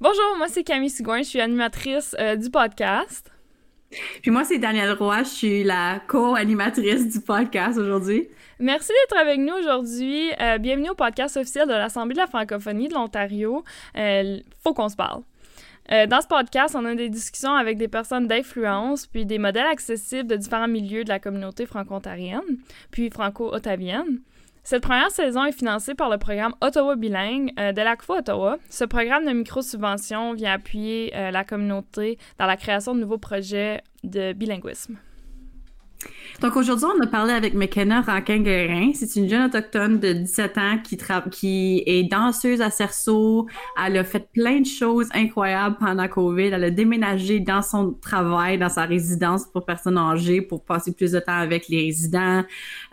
Bonjour, moi c'est Camille Sigouin, je suis animatrice euh, du podcast. Puis moi c'est Danielle Roy, je suis la co-animatrice du podcast aujourd'hui. Merci d'être avec nous aujourd'hui. Euh, bienvenue au podcast officiel de l'Assemblée de la francophonie de l'Ontario. Euh, faut qu'on se parle. dans ce podcast, on a des discussions avec des personnes d'influence, puis des modèles accessibles de différents milieux de la communauté franco-ontarienne, puis franco-ottavienne. Cette première saison est financée par le programme Ottawa Bilingue euh, de l'ACFO Ottawa. Ce programme de micro-subvention vient appuyer euh, la communauté dans la création de nouveaux projets de bilinguisme. Donc aujourd'hui, on a parlé avec McKenna Rankin-Guerin. C'est une jeune autochtone de 17 ans qui, est danseuse à Cerceau. Elle a fait plein de choses incroyables pendant COVID. Elle a déménagé dans son travail, dans sa résidence pour personnes âgées pour passer plus de temps avec les résidents.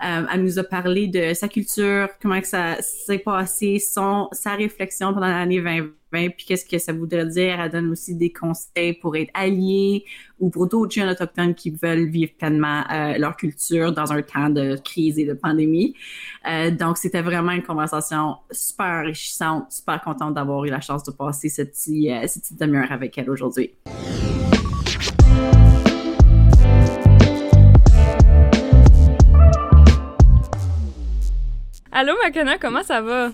Euh, elle nous a parlé de sa culture, comment ça s'est passé, son, sa réflexion pendant l'année 2020 puis qu'est-ce que ça voudrait dire? Elle donne aussi des conseils pour être alliés ou pour d'autres jeunes autochtones qui veulent vivre pleinement euh, leur culture dans un temps de crise et de pandémie. Euh, donc, c'était vraiment une conversation super enrichissante, super contente d'avoir eu la chance de passer cette petite, euh, petite demi-heure avec elle aujourd'hui. Allô, Makena, comment ça va?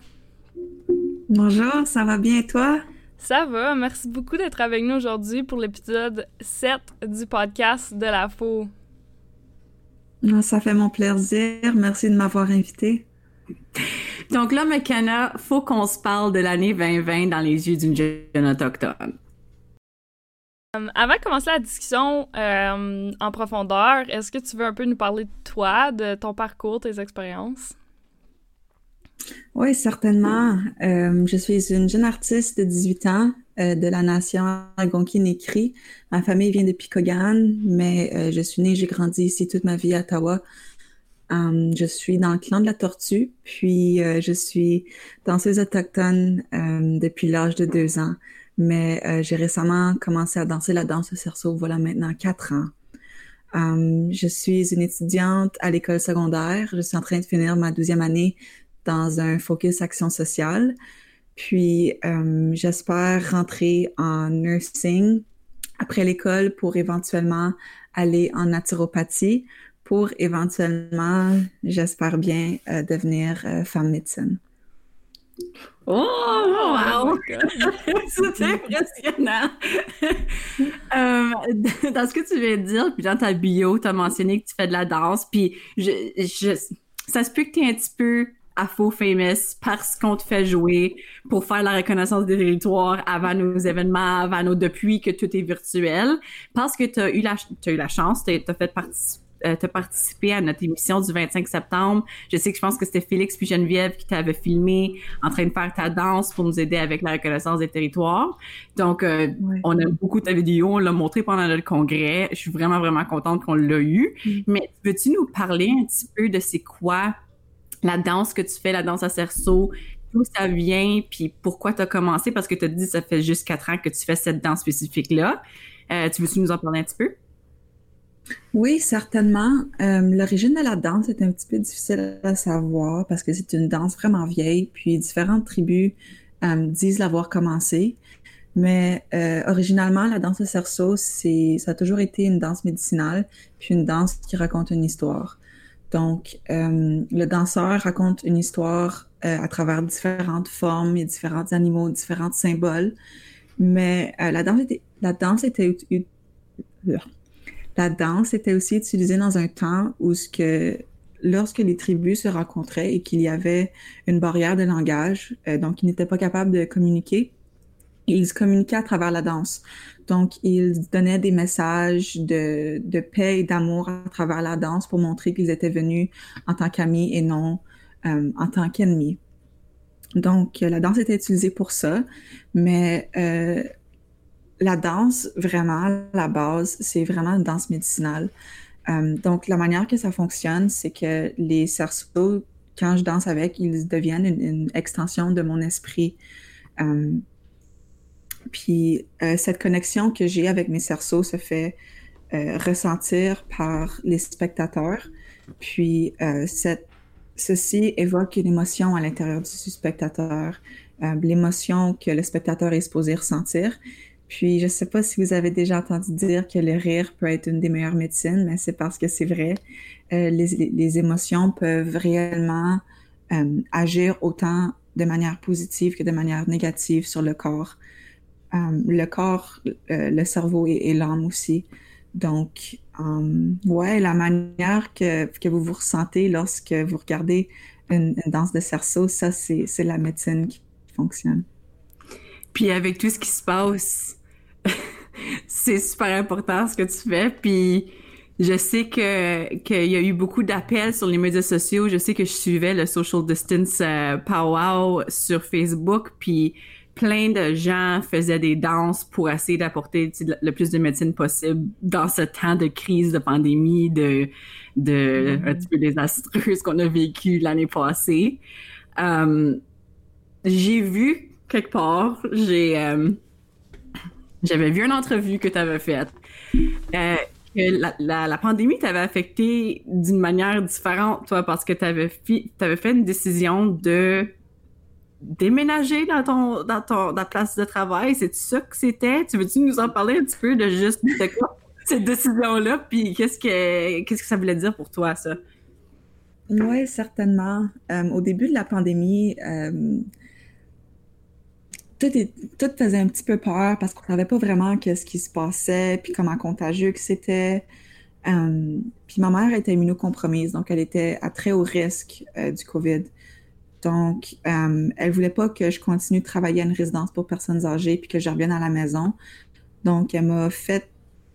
Bonjour, ça va bien toi? Ça va, merci beaucoup d'être avec nous aujourd'hui pour l'épisode 7 du podcast de la faux. Ça fait mon plaisir, merci de m'avoir invité. Donc là, McKenna, faut qu'on se parle de l'année 2020 dans les yeux d'une jeune autochtone. Euh, avant de commencer la discussion euh, en profondeur, est-ce que tu veux un peu nous parler de toi, de ton parcours, tes expériences? Oui, certainement. Euh, je suis une jeune artiste de 18 ans euh, de la nation Algonquin-Écrit. Ma famille vient de Picogan, mais euh, je suis née, j'ai grandi ici toute ma vie à Ottawa. je suis dans le clan de la tortue, puis je suis danseuse autochtone depuis l'âge de deux ans. Mais j'ai récemment commencé à danser la danse au cerceau, voilà maintenant quatre ans. je suis une étudiante à l'école secondaire. Je suis en train de finir ma douzième année dans un focus action sociale. Puis, euh, j'espère rentrer en nursing après l'école pour éventuellement aller en naturopathie pour éventuellement, j'espère bien, euh, devenir euh, femme médecine. Oh, wow! C'est impressionnant! dans ce que tu viens de dire, puis dans ta bio, tu as mentionné que tu fais de la danse, puis je, je, ça se peut que tu es un petit peu à faux famous parce qu'on te fait jouer pour faire la reconnaissance des territoires avant nos événements, avant nos depuis que tout est virtuel, parce que tu as eu la, as eu la chance, tu as fait partie euh, participé à notre émission du 25 septembre. Je sais que je pense que c'était Félix puis Geneviève qui t'avait filmé en train de faire ta danse pour nous aider avec la reconnaissance des territoires. Donc, euh, on a beaucoup ta vidéo, on l'a montré pendant le congrès. Je suis vraiment, vraiment contente qu'on l'a eu. Mm. Mais peux-tu nous parler un petit peu de c'est quoi la danse que tu fais, la danse à cerceau, d'où ça vient, puis pourquoi tu as commencé, parce que tu as dit ça fait juste quatre ans que tu fais cette danse spécifique-là. Euh, tu veux-tu nous en parler un petit peu? Oui, certainement. Euh, l'origine de la danse est un petit peu difficile à savoir parce que c'est une danse vraiment vieille, puis différentes tribus euh, disent l'avoir commencé. Mais originalement, la danse à cerceau, ça a toujours été une danse médicinale, puis une danse qui raconte une histoire. Donc, euh, le danseur raconte une histoire euh, à travers différentes formes et différents animaux, différents symboles. Mais euh, la danse était, la danse était, la danse était aussi utilisée dans un temps où lorsque les tribus se rencontraient et qu'il y avait une barrière de langage, donc ils n'étaient pas capables de communiquer, ils communiquaient à travers la danse. Donc, ils donnaient des messages de, paix et d'amour à travers la danse pour montrer qu'ils étaient venus en tant qu'amis et non euh, en tant qu'ennemis. Donc, la danse était utilisée pour ça, mais euh, la danse, vraiment, la base, c'est vraiment une danse médicinale. Euh, donc, la manière que ça fonctionne, c'est que les cerceaux, quand je danse avec, ils deviennent une, extension de mon esprit. Puis euh, cette connexion que j'ai avec mes cerceaux se fait euh, ressentir par les spectateurs. Puis euh, cette, ceci évoque une émotion à l'intérieur du spectateur. l'émotion que le spectateur est supposé ressentir. Puis, je ne sais pas si vous avez déjà entendu dire que le rire peut être une des meilleures médecines, mais c'est parce que c'est vrai. les, les, émotions peuvent réellement agir autant de manière positive que de manière négative sur le corps. Le corps, le cerveau et l'âme aussi. Donc, euh, ouais, la manière que, que, vous vous ressentez lorsque vous regardez une, danse de cerceau, ça, c'est la médecine qui fonctionne. Puis avec tout ce qui se passe, c'est super important ce que tu fais. Puis je sais que qu'il y a eu beaucoup d'appels sur les médias sociaux. Je sais que je suivais le social distance euh, powwow sur Facebook. Puis plein de gens faisaient des danses pour essayer d'apporter le plus de médecine possible dans ce temps de crise, de pandémie, de, de mm-hmm. un petit peu désastreuse qu'on a vécu l'année passée. Euh, j'ai vu quelque part, j'ai euh, j'avais vu une entrevue que tu avais faite. Euh, que la, la, la pandémie t'avait affecté d'une manière différente, toi, parce que tu avais, avais fait une décision de déménager dans ton dans ton ta place de travail, c'est ça que c'était? Tu veux-tu nous en parler un petit peu de juste cette décision là puis qu'est-ce que qu'est-ce que ça voulait dire pour toi ça? Oui, certainement. Euh, au début de la pandémie, euh, tout, tout faisait un petit peu peur parce qu'on savait pas vraiment qu'est-ce qui se passait puis comment contagieux que c'était. Euh, puis ma mère était immunocompromise, donc elle était à très haut risque du COVID. Donc, euh, elle voulait pas que je continue de travailler à une résidence pour personnes âgées puis que je revienne à la maison. Donc, elle m'a fait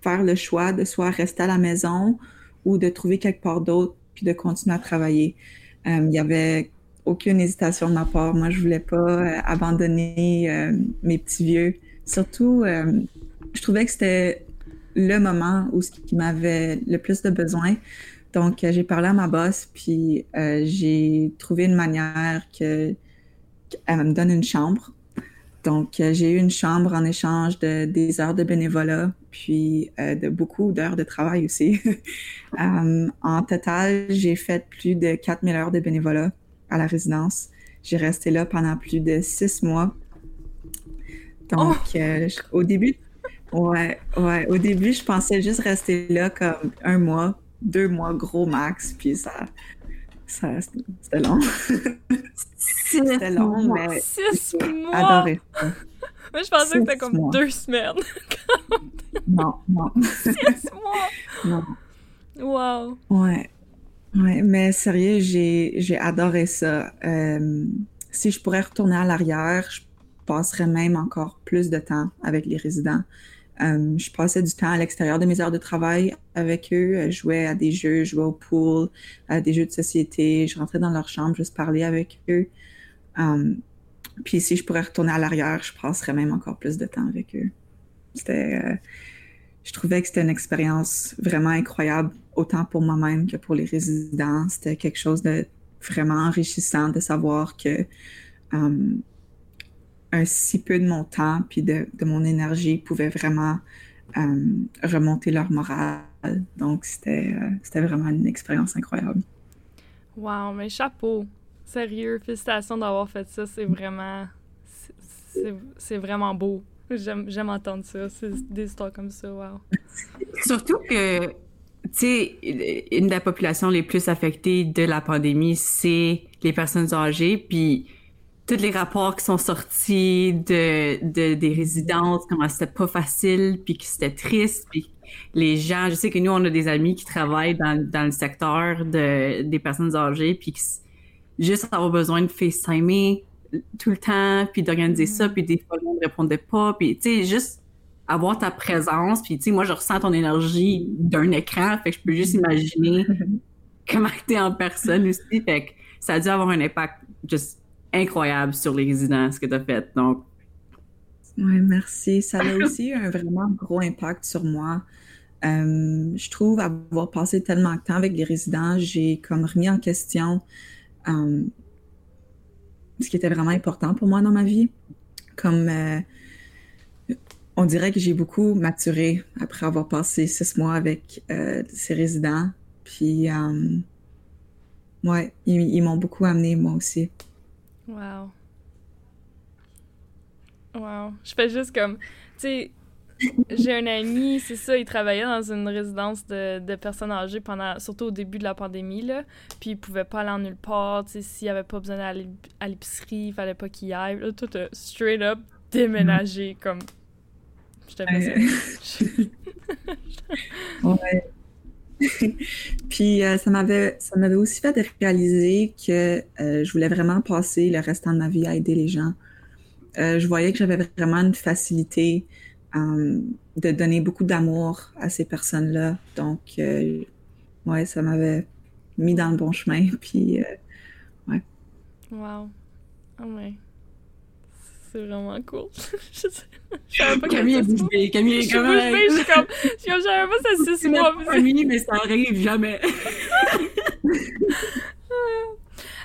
faire le choix de soit rester à la maison ou de trouver quelque part d'autre puis de continuer à travailler. Euh, il y avait aucune hésitation de ma part. Moi, je voulais pas euh, abandonner euh, mes petits vieux. Surtout, je trouvais que c'était le moment où ce qui m'avait le plus de besoin. Donc, euh, j'ai parlé à ma boss, puis euh, j'ai trouvé une manière que qu'elle me donne une chambre. Donc, euh, j'ai eu une chambre en échange de des heures de bénévolat, puis de beaucoup d'heures de travail aussi. en total, j'ai fait plus de 4000 heures de bénévolat à la résidence. J'ai resté là pendant plus de six mois. Donc, oh! au début, ouais, ouais, au début, je pensais juste rester là comme un mois, deux mois gros max, puis ça, ça c'était long. c'était long, mais Six mois! Adoré ça. Moi, je pensais que c'était comme deux semaines. non, non. Six mois! Non. Wow! Ouais. Ouais, mais sérieux, j'ai adoré ça. Euh, si je pourrais retourner à l'arrière, je passerais même encore plus de temps avec les résidents. Euh, je passais du temps à l'extérieur de mes heures de travail avec eux. Je jouais à des jeux, je jouais au pool, à des jeux de société. Je rentrais dans leur chambre, juste parler avec eux. Euh, puis si je pourrais retourner à l'arrière, je passerais même encore plus de temps avec eux. C'était, euh, je trouvais que c'était une expérience vraiment incroyable, autant pour moi-même que pour les résidents. C'était quelque chose de vraiment enrichissant de savoir que un si peu de mon temps puis de, mon énergie pouvait vraiment euh, remonter leur morale. Donc, c'était euh, c'était vraiment une expérience incroyable. Wow, mais chapeau! Sérieux, félicitations d'avoir fait ça. C'est vraiment... C'est vraiment beau. J'aime entendre ça. C'est des histoires comme ça, wow. Surtout que, tu sais, une des populations les plus affectées de la pandémie, c'est les personnes âgées. Puis tous les rapports qui sont sortis de, de des résidences, comment c'était pas facile, puis que c'était triste, puis les gens, je sais que nous, on a des amis qui travaillent dans, dans le secteur de, des personnes âgées, puis juste avoir besoin de FaceTimer tout le temps, puis d'organiser ça, mm. puis des fois, on ne répondait pas, puis tu sais, juste avoir ta présence, puis tu sais, moi, je ressens ton énergie d'un écran, fait que je peux juste imaginer comment t'es en personne aussi, fait que ça a dû avoir un impact juste incroyable sur les résidents, ce que tu as fait. Donc. Oui, merci. Ça a aussi un vraiment gros impact sur moi. Euh, je trouve avoir passé tellement de temps avec les résidents, j'ai comme remis en question euh, ce qui était vraiment important pour moi dans ma vie. Comme euh, on dirait que j'ai beaucoup maturé après avoir passé six mois avec ces résidents. Puis, ouais, ils m'ont beaucoup amené, moi aussi. Wow. Wow. Je fais juste comme, tu sais, j'ai un ami, c'est ça, il travaillait dans une résidence de, de, personnes âgées pendant, surtout au début de la pandémie, là. Puis il pouvait pas aller en nulle part, tu sais, s'il avait pas besoin d'aller à l'épicerie, il fallait pas qu'il y aille. Là, tout a straight up déménagé, mm. comme. Je t'avais ouais. Puis euh, ça m'avait ça m'avait aussi fait réaliser que euh, je voulais vraiment passer le restant de ma vie à aider les gens. Euh, je voyais que j'avais vraiment une facilité de donner beaucoup d'amour à ces personnes-là. Donc, ouais, ça m'avait mis dans le bon chemin. Puis, ouais. Wow. Oh ouais. C'est vraiment cool. je savais pas Camille est bouche Camille est comme... Je suis comme... Je savais pas ça six mois. Camille, mais ça arrive jamais.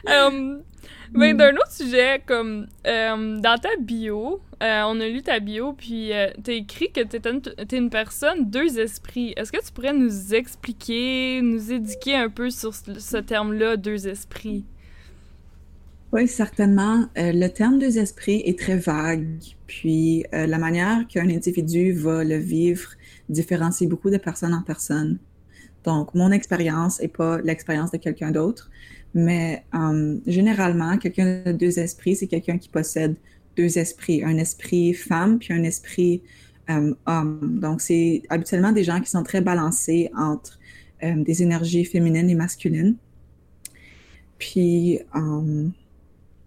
um, ben, d'un autre sujet, comme euh, dans ta bio, euh, on a lu ta bio, puis euh, t'as écrit que t'es une, une personne, deux esprits. Est-ce que tu pourrais nous expliquer, nous éduquer un peu sur ce terme-là, deux esprits? Oui, certainement. Euh, le terme deux esprits est très vague, puis euh, la manière qu'un individu va le vivre différencie beaucoup de personne en personne. Donc, mon expérience n'est pas l'expérience de quelqu'un d'autre, mais euh, généralement, quelqu'un de deux esprits, c'est quelqu'un qui possède deux esprits, un esprit femme puis un esprit homme. Donc, c'est habituellement des gens qui sont très balancés entre des énergies féminines et masculines. Puis,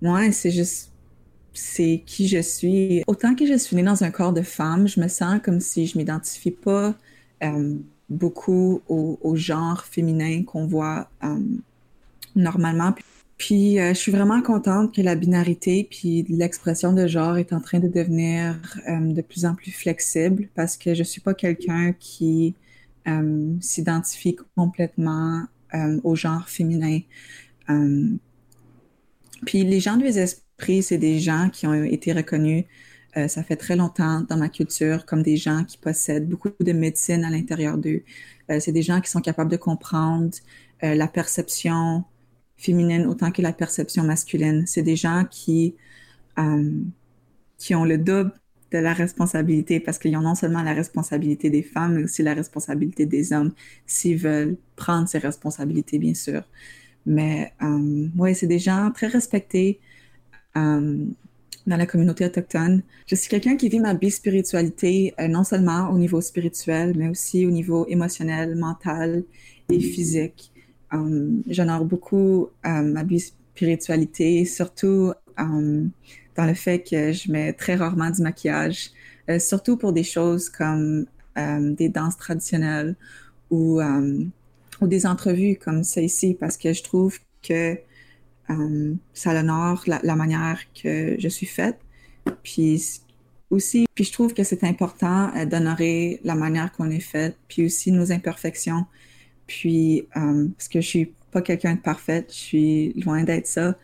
moi, c'est juste, c'est qui je suis. Autant que je suis née dans un corps de femme, je me sens comme si je m'identifie pas euh, beaucoup au, genre féminin qu'on voit euh, normalement. Puis euh, je suis vraiment contente que la binarité puis l'expression de genre est en train de devenir de plus en plus flexible parce que je suis pas quelqu'un qui s'identifie complètement au genre féminin. Puis les gens des esprits, c'est des gens qui ont été reconnus, euh, ça fait très longtemps dans ma culture, comme des gens qui possèdent beaucoup de médecine à l'intérieur d'eux. Euh, c'est des gens qui sont capables de comprendre euh, la perception féminine autant que la perception masculine. C'est des gens qui, qui ont le double de la responsabilité parce qu'ils ont non seulement la responsabilité des femmes, mais aussi la responsabilité des hommes s'ils veulent prendre ces responsabilités, bien sûr. Mais euh, oui, c'est des gens très respectés euh, dans la communauté autochtone. Je suis quelqu'un qui vit ma bispiritualité euh, non seulement au niveau spirituel, mais aussi au niveau émotionnel, mental et physique. Euh, J'honore beaucoup ma bispiritualité, surtout dans le fait que je mets très rarement du maquillage, surtout pour des choses comme des danses traditionnelles ou ou des entrevues comme celle-ci parce que je trouve que euh, ça honore la, manière que je suis faite. Puis aussi, puis je trouve que c'est important euh, d'honorer la manière qu'on est faite, puis aussi nos imperfections. Puis euh, parce que je suis pas quelqu'un de parfaite, je suis loin d'être ça.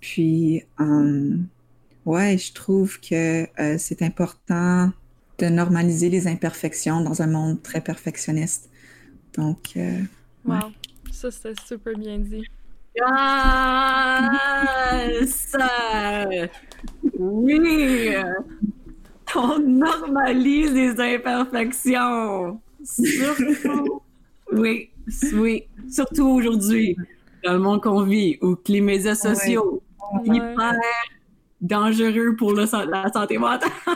Puis ouais, je trouve que c'est important de normaliser les imperfections dans un monde très perfectionniste. Donc Wow, ça c'était super bien dit. Yes! oui! On normalise les imperfections! Surtout! oui, oui, surtout aujourd'hui, dans le monde qu'on vit, où les médias sociaux sont hyper dangereux pour le, la santé mentale. tu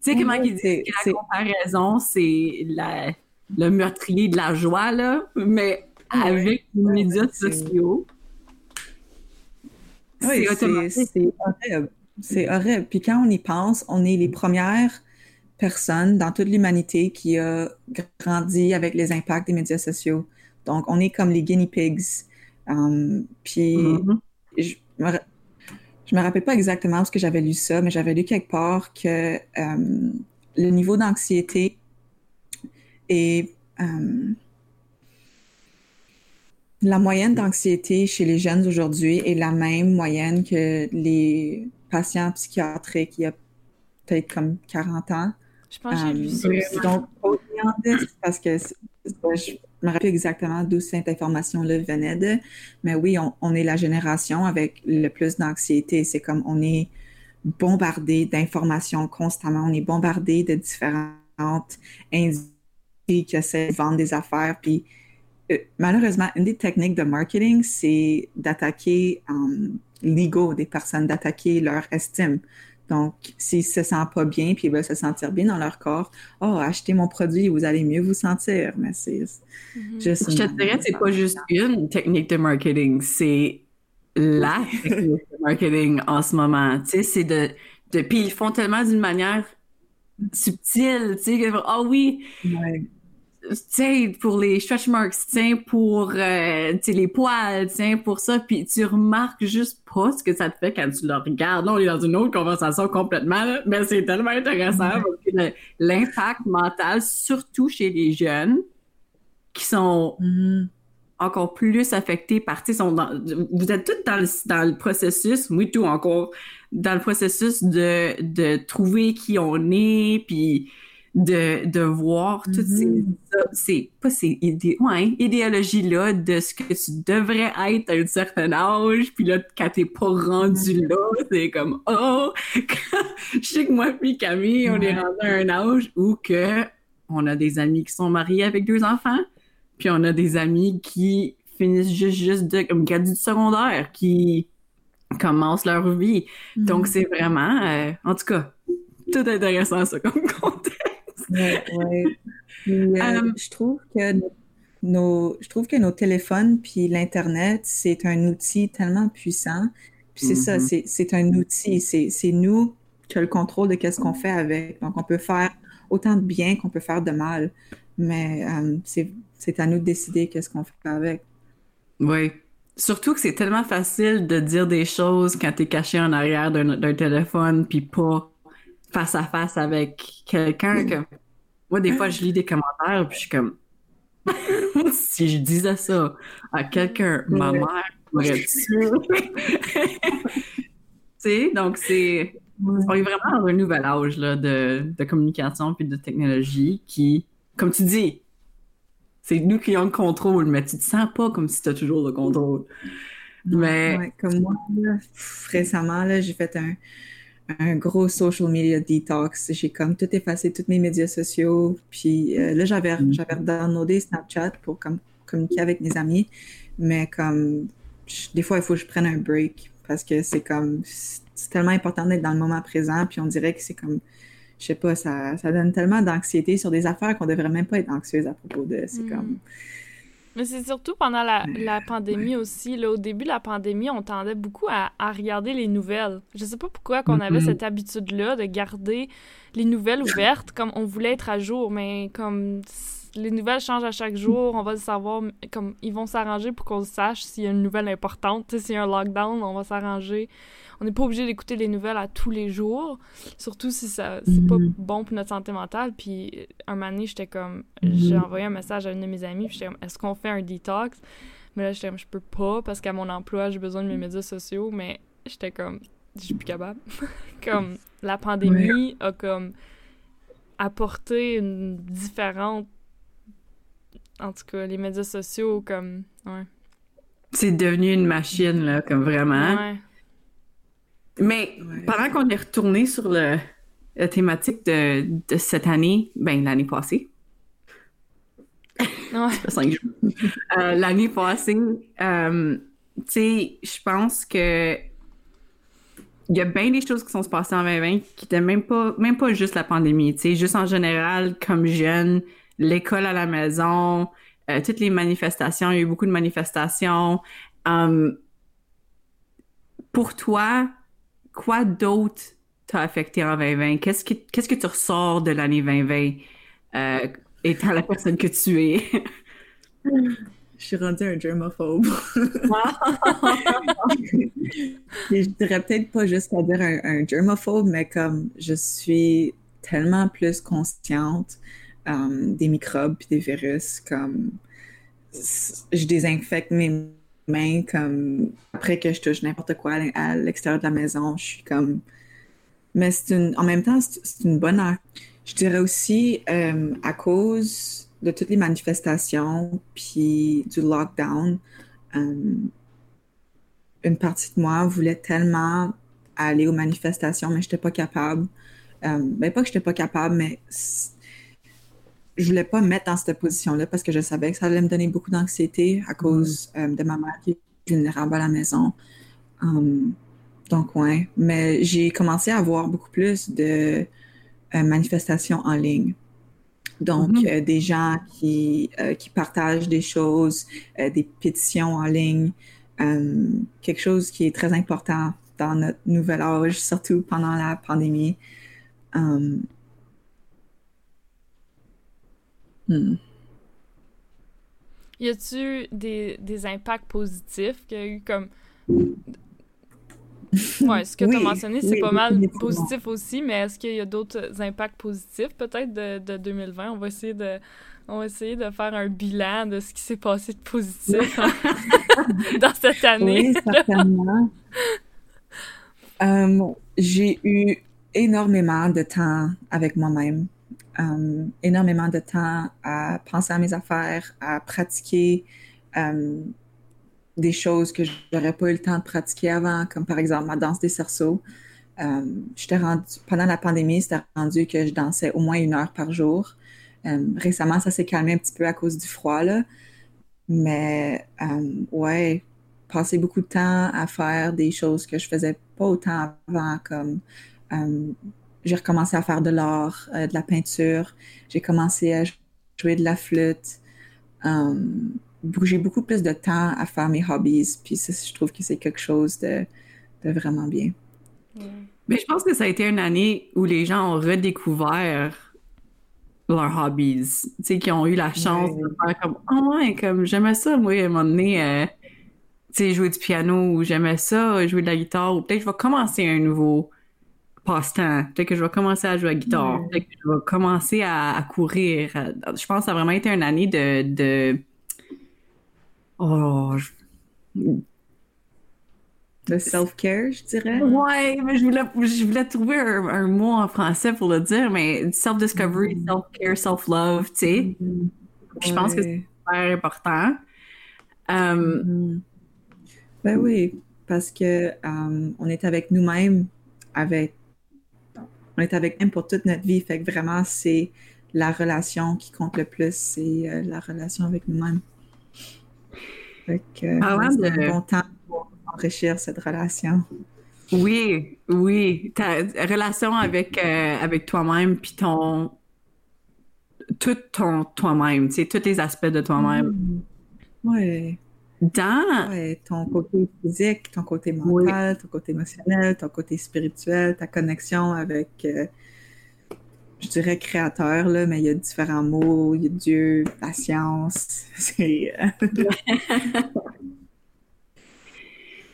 sais comment ils disent que la comparaison, c'est la le meurtrier de la joie, là, mais avec les médias sociaux. Oui, c'est horrible. C'est horrible. Puis quand on y pense, on est les premières personnes dans toute l'humanité qui a grandi avec les impacts des médias sociaux. Donc, on est comme les guinea pigs. Um, puis, mm-hmm. je, me, me rappelle pas exactement parce que j'avais lu ça, mais j'avais lu quelque part que um, le niveau d'anxiété et euh, la moyenne d'anxiété chez les jeunes aujourd'hui est la même moyenne que les patients psychiatriques il y a peut-être comme 40 ans. Je pense que j'ai vu euh, ça. Donc, parce que je me rappelle exactement d'où cette information-là venait de, mais oui, on, est la génération avec le plus d'anxiété. C'est comme on est bombardé d'informations constamment. On est bombardé de différentes industries qui essaient de vendre des affaires. Puis, euh, malheureusement, une des techniques de marketing, c'est d'attaquer um, l'ego des personnes, d'attaquer leur estime. Donc, s'ils se sentent pas bien, puis ils veulent se sentir bien dans leur corps, oh, achetez mon produit, vous allez mieux vous sentir. Mais c'est mm-hmm. juste. Je te dirais, c'est pas juste une technique de marketing, c'est la technique de marketing en ce moment. Tu sais, c'est de, de. Puis ils font tellement d'une manière subtile, tu sais, ah oh oui, tiens, pour les stretch marks, tiens, pour euh, les poils, tiens, pour ça, puis tu remarques juste pas ce que ça te fait quand tu le regardes. Là, on est dans une autre conversation complètement, mais c'est tellement intéressant l'impact mental, surtout chez les jeunes, qui sont mm-hmm. encore plus affectés par, sont dans, vous êtes tous dans le, dans le processus, oui, tout encore, dans le processus de, de trouver qui on est, puis de, de voir toutes ces, mm-hmm. c'est pas ces idées, ouais, idéologies-là de ce que tu devrais être à un certain âge, puis là, quand t'es pas rendu mm-hmm. là, c'est comme, oh! Je sais que moi puis Camille, on est rendu à un âge où que on a des amis qui sont mariés avec deux enfants, puis on a des amis qui finissent juste, juste de, comme du secondaire, qui commencent leur vie. Donc, mm-hmm. c'est vraiment, euh, en tout cas, tout intéressant, ça, comme contexte. Ouais, euh, euh, je trouve que nos, je trouve que nos téléphones puis l'Internet, c'est un outil tellement puissant. Puis c'est ça, mm-hmm. c'est un outil. C'est nous qui avons le contrôle de qu'est-ce qu'on fait avec. Donc, on peut faire autant de bien qu'on peut faire de mal. Mais euh, c'est à nous de décider qu'est-ce qu'on fait avec. Oui. Surtout que c'est tellement facile de dire des choses quand tu es caché en arrière d'un téléphone puis pas face à face avec quelqu'un que moi des fois je lis des commentaires puis je suis comme si je disais ça à quelqu'un ma mère m'aurait tué tu sais donc c'est on est vraiment dans un nouvel âge là, de, de communication puis de technologie qui comme tu dis c'est nous qui avons le contrôle mais tu te sens pas comme si tu as toujours le contrôle. Mais comme moi récemment là j'ai fait un un gros social media detox. J'ai comme tout effacé, tous mes médias sociaux. Puis euh, là, j'avais, mm. j'avais downloadé Snapchat pour comme, communiquer avec mes amis. Mais comme, des fois, il faut que je prenne un break parce que c'est comme, c'est tellement important d'être dans le moment présent. Puis on dirait que c'est comme, je sais pas, ça, ça donne tellement d'anxiété sur des affaires qu'on devrait même pas être anxieuse à propos de. C'est mm. comme, mais c'est surtout pendant la, la pandémie aussi. Là, au début de la pandémie, on tendait beaucoup à, à regarder les nouvelles. Je sais pas pourquoi qu'on avait cette habitude-là de garder les nouvelles ouvertes comme on voulait être à jour, mais comme les nouvelles changent à chaque jour, on va le savoir, comme ils vont s'arranger pour qu'on sache s'il y a une nouvelle importante. S'il y a un lockdown, on va s'arranger on n'est pas obligé d'écouter les nouvelles à tous les jours, surtout si ça c'est pas mhm. bon pour notre santé mentale. Puis un moment donné, j'étais comme, j'ai mhm. envoyé un message à une de mes amies, puis j'étais comme, est-ce qu'on fait un detox? Mais là, j'étais comme, je peux pas parce qu'à mon emploi, j'ai besoin de mes médias sociaux, mais j'étais comme, je suis plus capable. comme, la pandémie a comme apporté une différente. En tout cas, les médias sociaux, comme. Ouais. C'est devenu une machine, là, comme vraiment. Ouais. Mais pendant qu'on est retourné sur le, la thématique de, de cette année, ben l'année passée. Euh, l'année passée, euh, tu sais, je pense que il y a bien des choses qui sont passées en 2020 qui étaient même pas, même pas juste la pandémie, tu sais, juste en général, comme jeune, l'école à la maison, euh, toutes les manifestations, il y a eu beaucoup de manifestations. pour toi, quoi d'autre t'a affecté en 2020? Qu'est-ce que, qu'est-ce que tu ressors de l'année 2020 euh, étant la personne que tu es? Je suis rendue un germaphobe. je dirais peut-être pas juste à dire un, germaphobe, mais comme je suis tellement plus consciente euh, des microbes et des virus, comme je désinfecte mes main comme après que je touche n'importe quoi à l'extérieur de la maison, je suis comme. Mais c'est une, en même temps, c'est une bonne. Je dirais aussi euh, à cause de toutes les manifestations puis du lockdown, euh, une partie de moi voulait tellement aller aux manifestations, mais j'étais pas capable. Ben, pas que j'étais pas capable, mais je voulais pas me mettre dans cette position-là parce que je savais que ça allait me donner beaucoup d'anxiété à cause euh, de ma mère qui est vulnérable à la maison. Um, donc, ouais. Mais j'ai commencé à avoir beaucoup plus de euh, manifestations en ligne. Donc, mm-hmm. euh, des gens qui, qui partagent des choses, des pétitions en ligne, quelque chose qui est très important dans notre nouvel âge, surtout pendant la pandémie. Um, Hmm. Y a-tu des, des impacts positifs qu'il y a eu comme. Ouais, ce que tu as mentionné, c'est pas mal positif aussi, mais est-ce qu'il y a d'autres impacts positifs peut-être de, de, 2020? On va essayer de. On va essayer de faire un bilan de ce qui s'est passé de positif dans cette année. Oui, certainement. Euh, j'ai eu énormément de temps avec moi-même. Euh, énormément de temps à penser à mes affaires, à pratiquer euh, des choses que j'aurais pas eu le temps de pratiquer avant, comme par exemple ma danse des cerceaux. Euh, rendu, pendant la pandémie, c'était rendu que je dansais au moins une heure par jour. Récemment, ça s'est calmé un petit peu à cause du froid. Mais ouais, passer beaucoup de temps à faire des choses que je faisais pas autant avant, comme j'ai recommencé à faire de l'art, euh, de la peinture. J'ai commencé à jouer de la flûte. Um, j'ai beaucoup plus de temps à faire mes hobbies. Puis je trouve que c'est quelque chose de, de vraiment bien. Mais je pense que ça a été une année où les gens ont redécouvert leurs hobbies. Tu sais, qui ont eu la chance de faire comme, oh ouais, comme j'aimais ça, moi, à un moment donné, euh, tu sais, jouer du piano ou j'aimais ça, jouer de la guitare ou peut-être je vais commencer un nouveau passe-temps. Peut-être que je vais commencer à jouer à la guitare. Peut-être que je vais commencer à, courir. Je pense que ça a vraiment été une année de. de... Oh. De self-care, je dirais. Ouais, mais je voulais, je voulais trouver un, mot en français pour le dire, mais self-discovery, mm. self-care, self-love, tu sais. Mm-hmm. Je pense que c'est super important. Um, Ben oui, parce que um, on est avec nous-mêmes, avec on est avec même pour toute notre vie. Fait que vraiment, c'est la relation qui compte le plus, c'est euh, la relation avec nous-mêmes. Fait que c'est un bon temps pour enrichir cette relation. Oui, oui. Ta relation avec, euh, avec toi-même, puis ton. Tout ton toi-même, tu sais, tous les aspects de toi-même. Mm. Oui dans ton côté physique, ton côté mental, ton côté émotionnel, ton côté spirituel, ta connexion avec, euh, je dirais créateur, là, mais il y a différents mots, il y a Dieu, la science. C'est. Euh,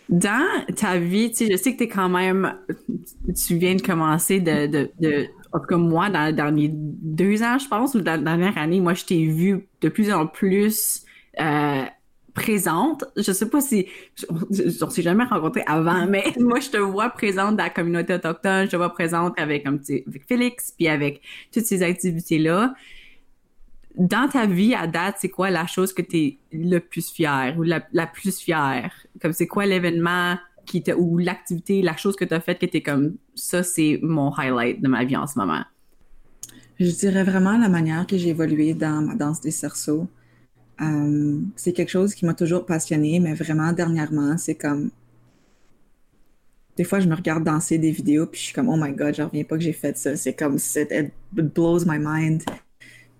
dans ta vie, tu sais, je sais que tu es quand même, tu viens de commencer de, de, de en tout cas moi, dans, dans les deux ans, je pense, ou dans la dernière année, moi, je t'ai vu de plus en plus euh, présente. Je sais pas si on s'est jamais rencontré avant, mais moi je te vois présente dans la communauté autochtone, je te vois présente avec Félix puis avec toutes ces activités là. Dans ta vie à date, c'est quoi la chose que tu es le plus fière ou la, plus fière? Comme c'est quoi l'événement qui ou l'activité, la chose que tu as faite que tu es comme ça c'est mon highlight de ma vie en ce moment? Je dirais vraiment la manière que j'ai évolué dans ma danse des cerceaux. Euh, c'est quelque chose qui m'a toujours passionné, mais vraiment dernièrement, c'est comme. Des fois, je me regarde danser des vidéos, puis je suis comme, oh my god, je reviens pas que j'ai fait ça. C'est comme, it blows my mind.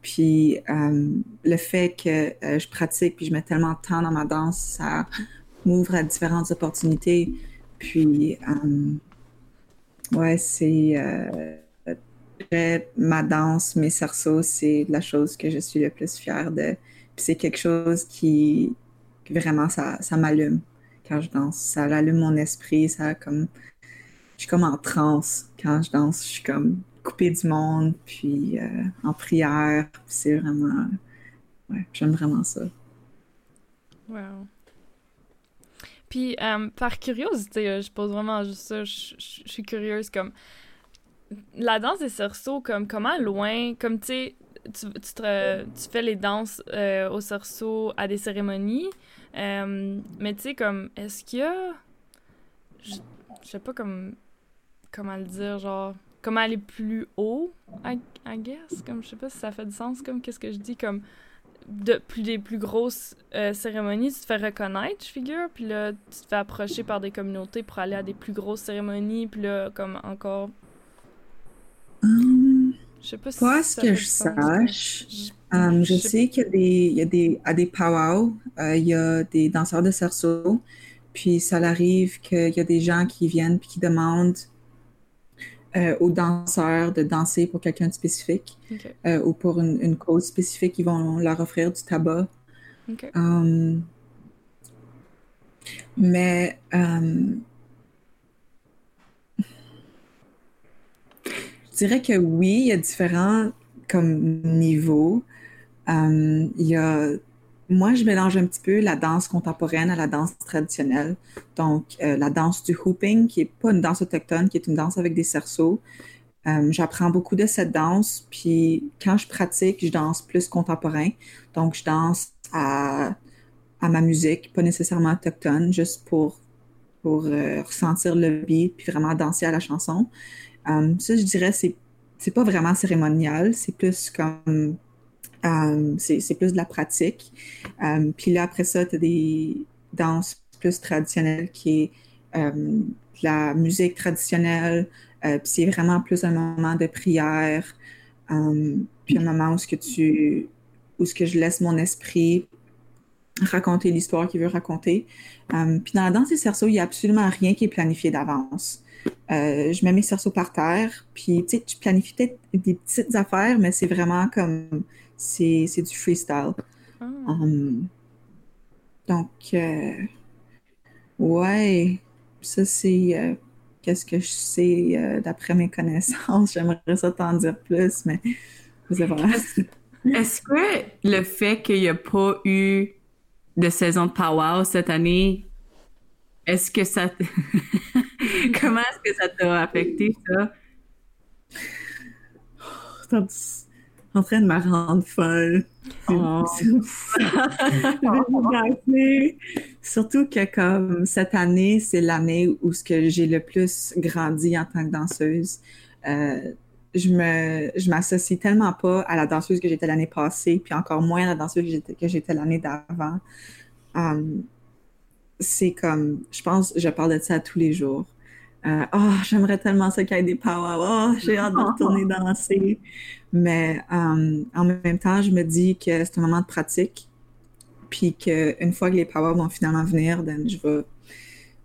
Puis euh, le fait que euh, je pratique, puis je mets tellement de temps dans ma danse, ça m'ouvre à différentes opportunités. Puis, ouais, c'est. ma danse, mes cerceaux, c'est la chose que je suis le plus fière de c'est quelque chose qui, vraiment, ça, ça m'allume quand je danse. Ça allume mon esprit, ça comme... Je suis comme en transe quand je danse. Je suis comme coupée du monde, puis euh, en prière. C'est vraiment... Ouais, j'aime vraiment ça. Wow. Puis, euh, par curiosité, euh, je pose vraiment juste ça, je, suis curieuse, comme... La danse des cerceaux, comme comment loin, comme tu sais, tu, tu, fais les danses euh, au cerceau à des cérémonies, euh, mais tu sais, comme, est-ce qu'il y a. Je, sais pas, comme. comment le dire, genre, comment aller plus haut, I, I guess, comme, je sais pas si ça fait du sens, comme, qu'est-ce que je dis, comme, de plus des plus grosses euh, cérémonies, tu te fais reconnaître, je figure, puis là, tu te fais approcher par des communautés pour aller à des plus grosses cérémonies, puis là, comme encore. Hum, Je sais pas si. ce que je sache. Je- je je sais qu'il y a des, il y a des, à des powwows, euh, il y a des danseurs de cerceau, puis ça arrive qu'il y a des gens qui viennent puis qui demandent euh, aux danseurs de danser pour quelqu'un de spécifique euh, ou pour une, une cause spécifique, ils vont leur offrir du tabac. mais hum, je dirais que oui, il y a différents comme niveaux. Hum, il y a, moi, je mélange un petit peu la danse contemporaine à la danse traditionnelle. Donc, euh, la danse du hooping, qui est pas une danse autochtone, qui est une danse avec des cerceaux. Hum, j'apprends beaucoup de cette danse, puis quand je pratique, je danse plus contemporain. Donc, je danse à à ma musique, pas nécessairement autochtone, juste pour, pour euh, ressentir le beat puis vraiment danser à la chanson. Um, ça, je dirais, c'est, c'est pas vraiment cérémonial, c'est plus comme. um, c'est, plus de la pratique. Um, puis là, après ça, tu as des danses plus traditionnelles qui est de la musique traditionnelle, euh, puis c'est vraiment plus un moment de prière, puis un moment où ce que tu où ce que je laisse mon esprit raconter l'histoire qu'il veut raconter. Puis dans la danse des cerceaux, il n'y a absolument rien qui est planifié d'avance. Euh, je mets mes cerceaux par terre, puis tu sais, tu planifies peut-être des petites affaires, mais c'est vraiment comme, c'est, c'est du freestyle. Ah. Um, donc, euh, ouais, ça c'est euh, qu'est-ce que je sais d'après mes connaissances? J'aimerais ça t'en dire plus, mais c'est vrai. Est-ce que le fait qu'il n'y a pas eu de saison de powwow cette année, est-ce que ça... Comment est-ce que ça t'a affecté, ça? T'es en train de me rendre folle. Oh. Surtout que comme cette année, c'est l'année où ce que j'ai le plus grandi en tant que danseuse. Euh, je me, je m'associe tellement pas à la danseuse que j'étais l'année passée, puis encore moins à la danseuse que j'étais, que j'étais l'année d'avant. Um, c'est comme, je pense, je parle de ça tous les jours. Euh, oh, j'aimerais tellement ça qu'il y ait des power. Oh, j'ai hâte de retourner danser. Mais um, en même temps, je me dis que c'est un moment de pratique. Puis qu'une fois que les powers vont finalement venir, then je vais,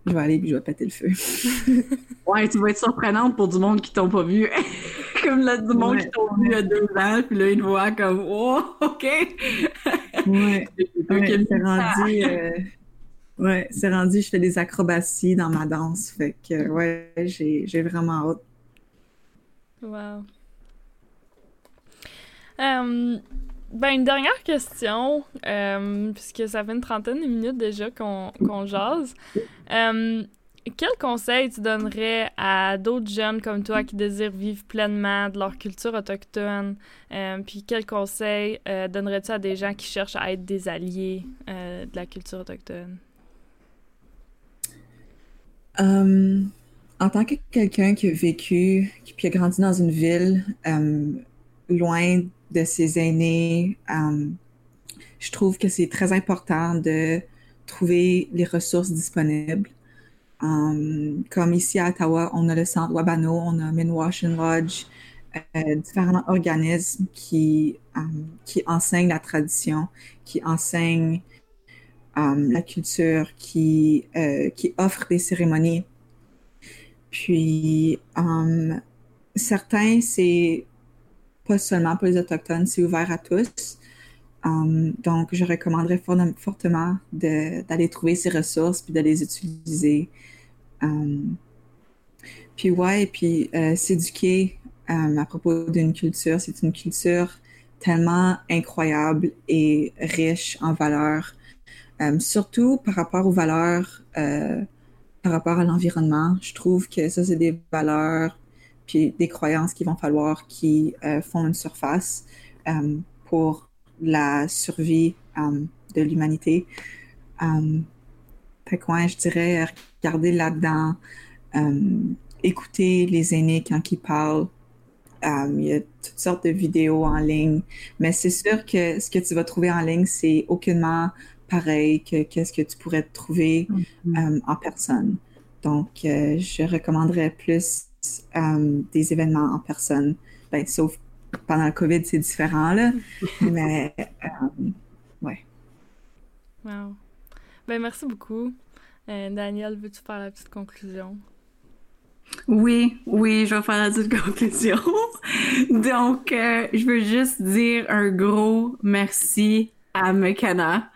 je vais aller puis je vais péter le feu. Ouais, tu vas être surprenante pour du monde qui t'ont pas vu. comme là, du monde Ouais. qui t'ont vu il y a deux ans, puis là, ils te voient comme « Oh, OK! Ouais, » Ok. c'est rendu. euh, ouais, c'est rendu, je fais des acrobaties dans ma danse. Fait que, ouais, j'ai, vraiment hâte. Wow. Euh, ben, une dernière question, euh, puisque ça fait une trentaine de minutes déjà qu'on qu'on jase. Euh, quel conseil tu donnerais à d'autres jeunes comme toi qui désirent vivre pleinement de leur culture autochtone? Puis quel conseil donnerais-tu à des gens qui cherchent à être des alliés de la culture autochtone? Euh, en tant que quelqu'un qui a vécu, qui a grandi dans une ville euh, loin de ses aînés, euh, je trouve que c'est très important de trouver les ressources disponibles. Comme ici à Ottawa, on a le centre Wabano, on a Minwashin Lodge, euh, différents organismes qui, qui enseignent la tradition, qui enseignent euh, la culture, qui, euh, qui offrent des cérémonies. Puis, euh, certains, c'est pas seulement pour les Autochtones, c'est ouvert à tous. Donc, je recommanderais for- fortement d'aller trouver ces ressources puis de les utiliser. Puis ouais, et puis s'éduquer à propos d'une culture, c'est une culture tellement incroyable et riche en valeurs, Um, surtout par rapport aux valeurs, euh, par rapport à l'environnement. Je trouve que ça, c'est des valeurs puis des croyances qu'il va falloir qui euh, font une surface pour la survie de l'humanité. Um, fait que ouais, je dirais regarder là-dedans écouter les aînés quand ils parlent. Euh, il y a toutes sortes de vidéos en ligne, mais c'est sûr que ce que tu vas trouver en ligne, c'est aucunement pareil que qu'est-ce que tu pourrais trouver mm-hmm. en personne. Donc, je recommanderais plus des événements en personne, ben, sauf pendant le COVID, c'est différent, là. mais, ouais. Wow. Ben, merci beaucoup. Euh, Daniel, veux-tu faire la petite conclusion? Oui, oui, je vais faire la petite conclusion. Donc, euh, je veux juste dire un gros merci à McKenna.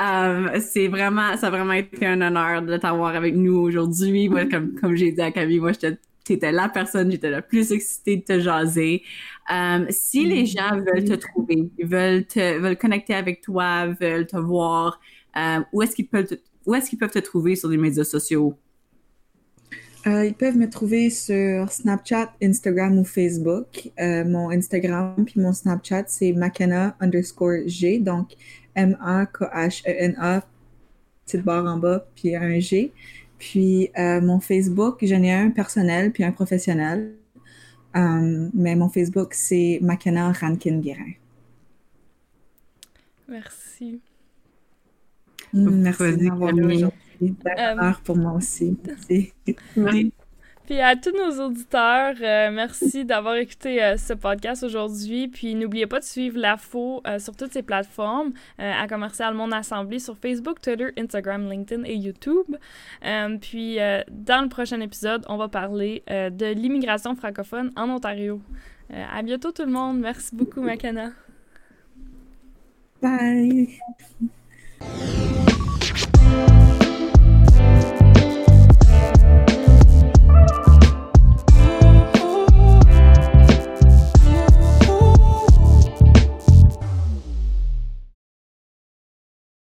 Euh, c'est vraiment, ça a vraiment été un honneur de t'avoir avec nous aujourd'hui. Moi, comme, comme j'ai dit à Camille, moi, j'étais la personne, j'étais la plus excitée de te jaser. si les gens veulent te trouver, veulent te, veulent connecter avec toi, veulent te voir, où est-ce qu'ils peuvent te, où est-ce qu'ils peuvent te trouver sur les médias sociaux? Euh, ils peuvent me trouver sur Snapchat, Instagram ou Facebook. Euh, mon Instagram puis mon Snapchat, c'est Makena underscore G, donc M-A-K-H-E-N-A, petite barre en bas, puis un G. Puis euh, mon Facebook, j'en ai un personnel puis un professionnel. mais mon Facebook, c'est Makena Rankin-Guérin. Merci. Merci d'avoir aujourd'hui. Euh, pour moi aussi. Merci. Puis à tous nos auditeurs, euh, merci d'avoir écouté euh, ce podcast aujourd'hui. Puis n'oubliez pas de suivre l'AFO sur toutes ces plateformes, à Commercial Monde Assemblée sur Facebook, Twitter, Instagram, LinkedIn et YouTube. puis dans le prochain épisode, on va parler de l'immigration francophone en Ontario. à bientôt tout le monde. Merci beaucoup, Makana. Bye.